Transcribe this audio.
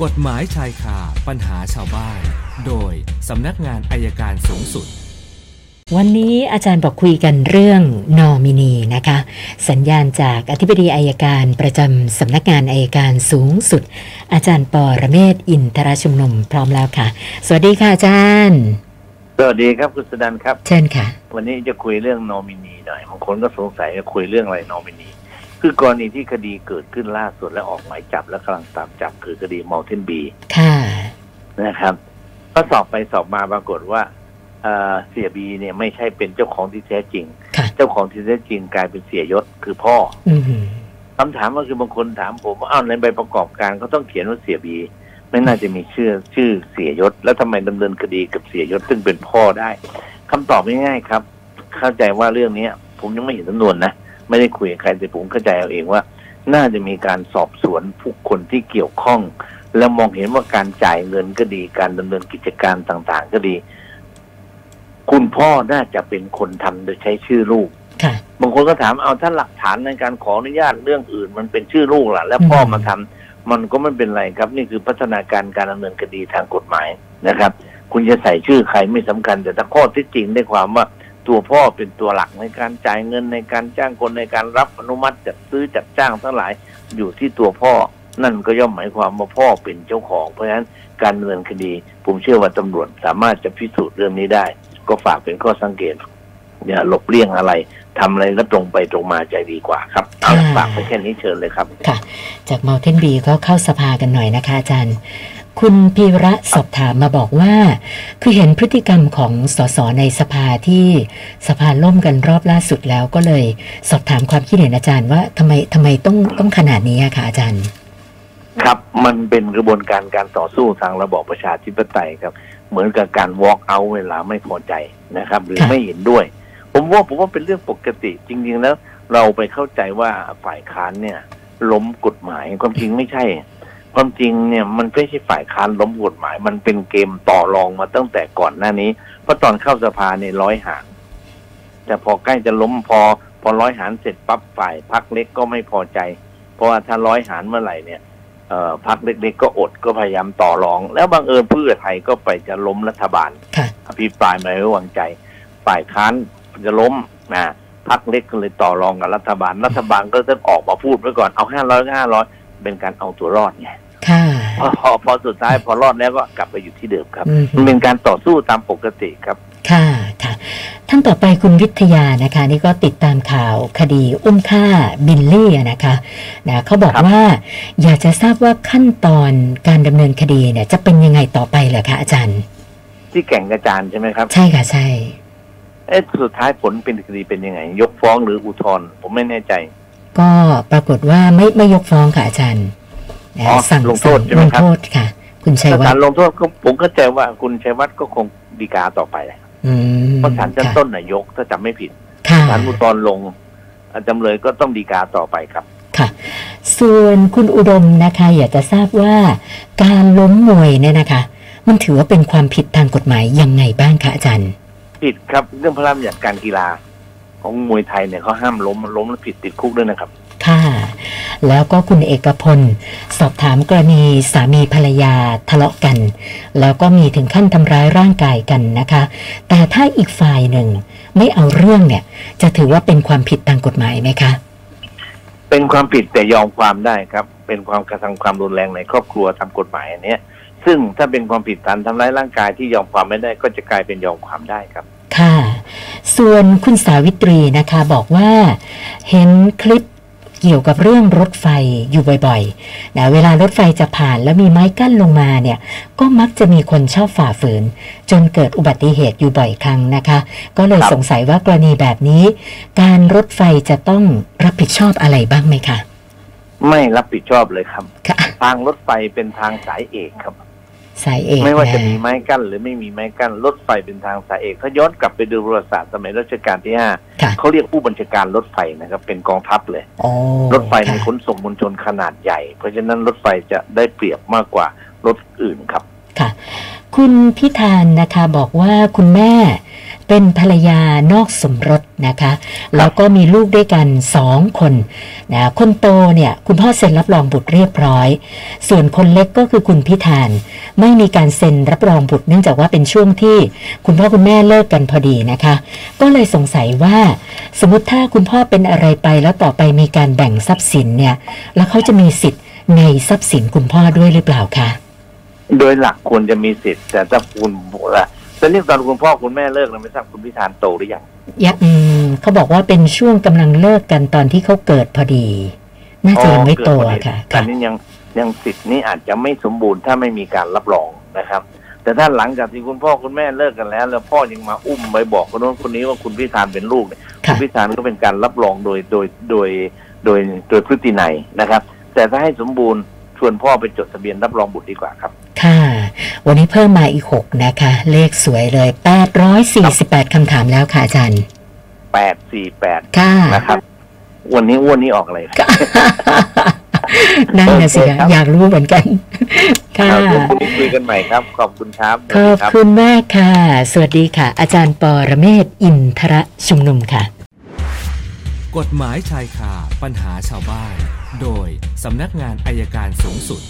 กฎหมายชายคาปัญหาชาวบ้าน โดยสำนักงานอายการสูงสุด วันนี้อาจารย์บอกคุยกันเรื่องนอมินีนะคะ สัญญาณจากอธิบดีอายการประจำสำนักงานอายการสูงสุด อาจารย์ปอระเมศอินทรชุมนุมพร้อมแล้วค่ะ สวัสดีค่ะอาจารย์ สวัสดีครับคุณสดันครับ เชิญค่ะ วันนี้จะคุยเรื่องนอมินีหน่อยบางคนก็สงสัยจะคุยเรื่องอะไรนอมินี คือกรณีที่คดีเกิดขึ้นล่าสุดและออกหมายจับและกำลังตามจับคือคดีมอลเทนบีค่ะนะครับ ก็สอบไปสอบมาปรากฏว่าเอ่อเสียบีเนี่ยไม่ใช่เป็นเจ้าของที่แท้จริงค่ะเจ้าของที่แท้จริงกลายเป็นเสียยศคือพ่ออือหือคำถามก็คือบางคนถามผมว่าอ้าวในใบประกอบการเขาต้องเขียนว่าเสียบี ไม่น่าจะมีชื่อชื่อเสียยศ แล้วทำไมดำเนินคดีกับเสียยศซึ่งเป็นพ่อได้คำตอบง่ายๆครับ เข้าใจว่าเรื่องเนี้ย ผมยังไม่เห็นสำนวนนะ ไม่ได้คุยกับใครแต่ผมเข้าใจเอาเองว่า น่าจะมีการสอบสวนผู้คนที่เกี่ยวข้อง แล้วมองเห็นว่าการจ่ายเงินก็ดีการดำเนินกิจการต่างๆ ก็ดี คุณพ่อน่าจะเป็นคนทำโดยใช้ชื่อลูกค่ะบางคนก็ถามเอาถ้าหลักฐานในการขออนุญาตเรื่องอื่น มันเป็นชื่อลูกล่ะ แล้วพ่ออืมมาทำมันก็ไม่เป็นไรครับ นี่คือพัฒนาการการดำเนินคดีทางกฎหมายนะครับ คุณจะใส่ชื่อใครไม่สำคัญ แต่ถ้าข้อที่จริงได้ความว่า ตัวพ่อเป็นตัวหลักในการจ่ายเงินในการจ้างคนในการรับอนุมัติจัดซื้อจัดจ้างทั้งหลายอยู่ที่ตัวพ่อ นั่นก็ย่อมหมายความว่าพ่อเป็นเจ้าของ เพราะฉะนั้นการดำเนินคดี ผมเชื่อว่าตำรวจสามารถจะพิสูจน์เรื่องนี้ได้ ก็ฝากเป็นข้อสังเกต อย่าหลบเลี่ยงอะไรทำอะไรก็ตรงไปตรงมาใจดีกว่าครับเอาละค่ะฝากไปแค่นี้เชิญเลยครับ ค่ะ จากม u เทนบีก็เข้าสภากันหน่อยนะคะอาจารย์ คุณพีระสอบถามมาบอกว่า คือเห็นพฤติกรรมของสสในสภาที่สภาล่มกันรอบล่าสุดแล้วก็เลย สอบถามความคิดเห็นอาจารย์ว่าทำไมทำไมต้องต้องขนาดนี้อะคะอาจารย์ ครับมันเป็นกระบวนการการต่อสู้ทางระบอบประชาธิปไตยครับ เหมือนกับการ walk out เวลาไม่พอใจนะครับ หรือค่ะไม่เห็นด้วย ผมว่าผมว่าเป็นเรื่องปกติ จริง ๆ แล้ว เราไปเข้าใจว่าฝ่ายค้านเนี่ย ล้มกฎหมายความจริงไม่ใช่ ความจริงเนี่ยมันไม่ใช่ฝ่ายค้านล้มกฎหมาย มันเป็นเกมต่อรองมาตั้งแต่ก่อนหน้านี้เพราะตอนเข้าสภาเนี่ยร้อยหารแต่พอใกล้จะล้มพอ พอร้อยหารเสร็จปั๊บฝ่ายพักเล็กก็ไม่พอใจ เพราะว่าถ้าร้อยหารเมื่อไหร่เนี่ยเอ่อพักเล็กๆก็อดก็พยายามต่อรอง แล้วบังเอิญเพื่อไทยก็ไปจะล้มรัฐบาลค่ะอภิปรายไม่ไว้วางใจ ฝ่ายค้าน จะล้มนะพักเล็กก็เลยต่อรองกับรัฐบาล รัฐบาลก็ต้องออกมาพูดไว้ก่อนเอาห้าร้อยห้าร้อยเป็นการเอาตัวรอดไงค่ะพอพอพอสุดท้ายพอรอดแล้วก็กลับไปอยู่ที่เดิมครับอืมมันเป็นการต่อสู้ตามปกติครับ ค่ะค่ะท่านต่อไปคุณวิทยานะคะ นี่ก็ติดตามข่าวคดีอุ้มฆ่าบิลลี่อะนะคะนะเขาบอกครับว่าอยากจะทราบว่าขั้นตอนการดำเนินคดีเนี่ย จะเป็นยังไงต่อไปเหรอคะอาจารย์ ที่แก่งกระจานใช่ไหมครับ ใช่ค่ะใช่ เอ๊ะสุดท้ายผลเป็นคดีเป็นยังไง ยกฟ้องหรืออุทธรณ์ผมไม่แน่ใจ ก็ปรากฏว่าไม่ไม่ยกฟ้องค่ะอาจารย์นะอ๋อสั่งลงโทษสั่ใช่ไหมลงครับโทษค่ะ คุณชัยถ้าวัศาฒลน์ลงโทษก็ผมเข้าใจว่าคุณชัยวัฒน์ก็คงดีกาต่อไปแหละอืมเพราะศาลชั้นค่ะต้นน่ะยกถ้าจำไม่ผิดค่ะศาลอุทธรณ์ลงอะจำเลยก็ต้องดีกาต่อไปครับค่ะ ส่วนคุณอุดมนะคะ อยากจะทราบว่า การล้มมวยเนี่ยนะคะ มันถือว่าเป็นความผิดทางกฎหมายยังไงบ้างคะอาจารย์ ผิดครับเรื่องพระราชบัญญัติการกีฬา ของมวยไทยเนี่ยเขาห้ามล้มล้มแล้วผิดติดคุกด้วยนะครับ ค่ะ แล้วก็คุณเอกพล สอบถามกรณีสามีภรรยาทะเลาะกัน แล้วก็มีถึงขั้นทำร้ายร่างกายกันนะคะ แต่ถ้าอีกฝ่ายหนึ่งไม่เอาเรื่องเนี่ย จะถือว่าเป็นความผิดทางกฎหมายไหมคะ เป็นความผิดแต่ยอมความได้ครับ เป็นความกระทำความรุนแรงในครอบครัวทำกฎหมายอันเนี้ย ซึ่งถ้าเป็นความผิดฐานทำร้ายร่างกายที่ยอมความไม่ได้ก็จะกลายเป็นยอมความได้ครับ ค่ะ ส่วนคุณสาวิตรีนะคะบอกว่าเห็นคลิปเกี่ยวกับเรื่องรถไฟอยู่บ่อยๆนะเวลารถไฟจะผ่านแล้วมีไม้กั้นลงมาเนี่ย ก็มักจะมีคนชอบฝ่าฝืน จนเกิดอุบัติเหตุอยู่บ่อยครั้งนะคะ ก็เลยครับสงสัยว่ากรณีแบบนี้ การรถไฟจะต้องรับผิดชอบอะไรบ้างไหมคะ ไม่รับผิดชอบเลยครับค่ะทางรถไฟเป็นทางสายเอกครับ สายเอกไม่ว่าจะนมีไม้กั้นหรือไม่มีไม้กั้นรถไฟเป็นทางสายเอก ถ้าย้อนกลับไปดูประวัติศาสตร์สมัยรัชกาลที่ห้าค่ะเขาเรียกผู้บัญชาการรถไฟนะครับ เป็นกองทัพเลยโอ้รถไฟในค่ะขนส่งมวลชนขนาดใหญ่ เพราะฉะนั้นรถไฟจะได้เปรียบมากกว่ารถอื่นครับค่ะ คุณพิธานนะคะบอกว่าคุณแม่ เป็นภรรยานอกสมรสนะคะ แล้วก็มีลูกด้วยกันสองคนนะคนโตเนี่ยคุณพ่อเซ็นรับรองบุตรเรียบร้อย ส่วนคนเล็กก็คือคุณพิธาน ไม่มีการเซ็นรับรองบุตรเนื่องจากว่าเป็นช่วงที่คุณพ่อคุณแม่เลิกกันพอดีนะคะ ก็เลยสงสัยว่า สมมติถ้าคุณพ่อเป็นอะไรไปแล้วต่อไปมีการแบ่งทรัพย์สินเนี่ยแล้วเขาจะมีสิทธิ์ในทรัพย์สินคุณพ่อด้วยหรือเปล่าคะโดยหลักควรจะมีสิทธิ์แต่ถ้าคุณ ละแต่นี่ตอนคุณพ่อคุณแม่เลิกนะไม่ทราบคุณพิธานโตหรือยังยะอืมเขาบอกว่าเป็นช่วงกำลังเลิกกันตอนที่เขาเกิดพอดี น่าจะยังไม่โตอะค่ะแต่นี้ยังยังสิทธิ์นี้อาจจะไม่สมบูรณ์ถ้าไม่มีการรับรองนะครับ แต่ถ้าหลังจากที่คุณพ่อคุณแม่เลิกกันแล้ว แล้วพ่อยังมาอุ้มไปบอกคนโน้นคนนี้ว่าคุณพิธานเป็นลูกเนี่ยคุค่ะณพิธานก็เป็นการรับรองโดยโดยโดยโดยโดยพฤตินัยนะครับ แต่ถ้าให้สมบูรณ์ชวนพ่อไปจดทะเบียนรับรองบุตรดีกว่าครับค่ะ วันนี้เพิ่มมาอีก 6 นะคะ เลขสวยเลย 848 คำถามแล้วค่ะอาจารย์แปดสี่แปดค่ะ นะครับ วันนี้งวดนี้ออกอะไรครับนั่นนะสิโอเคครัคะบอยากรู้เหมือนกัน ค่ะครับเดี๋ยวพรุ่งนี้คุยกันใหม่ครับ ขอบคุณครับสวัสดีครับ ขอบคุณมากค่ะ สวัสดีค่ะ อาจารย์ปอระเมศวร์อินทระชุมนุมค่ะ กฎหมายชายคาปัญหาชาวบ้าน โดยสำนักงานอายการสูงสุด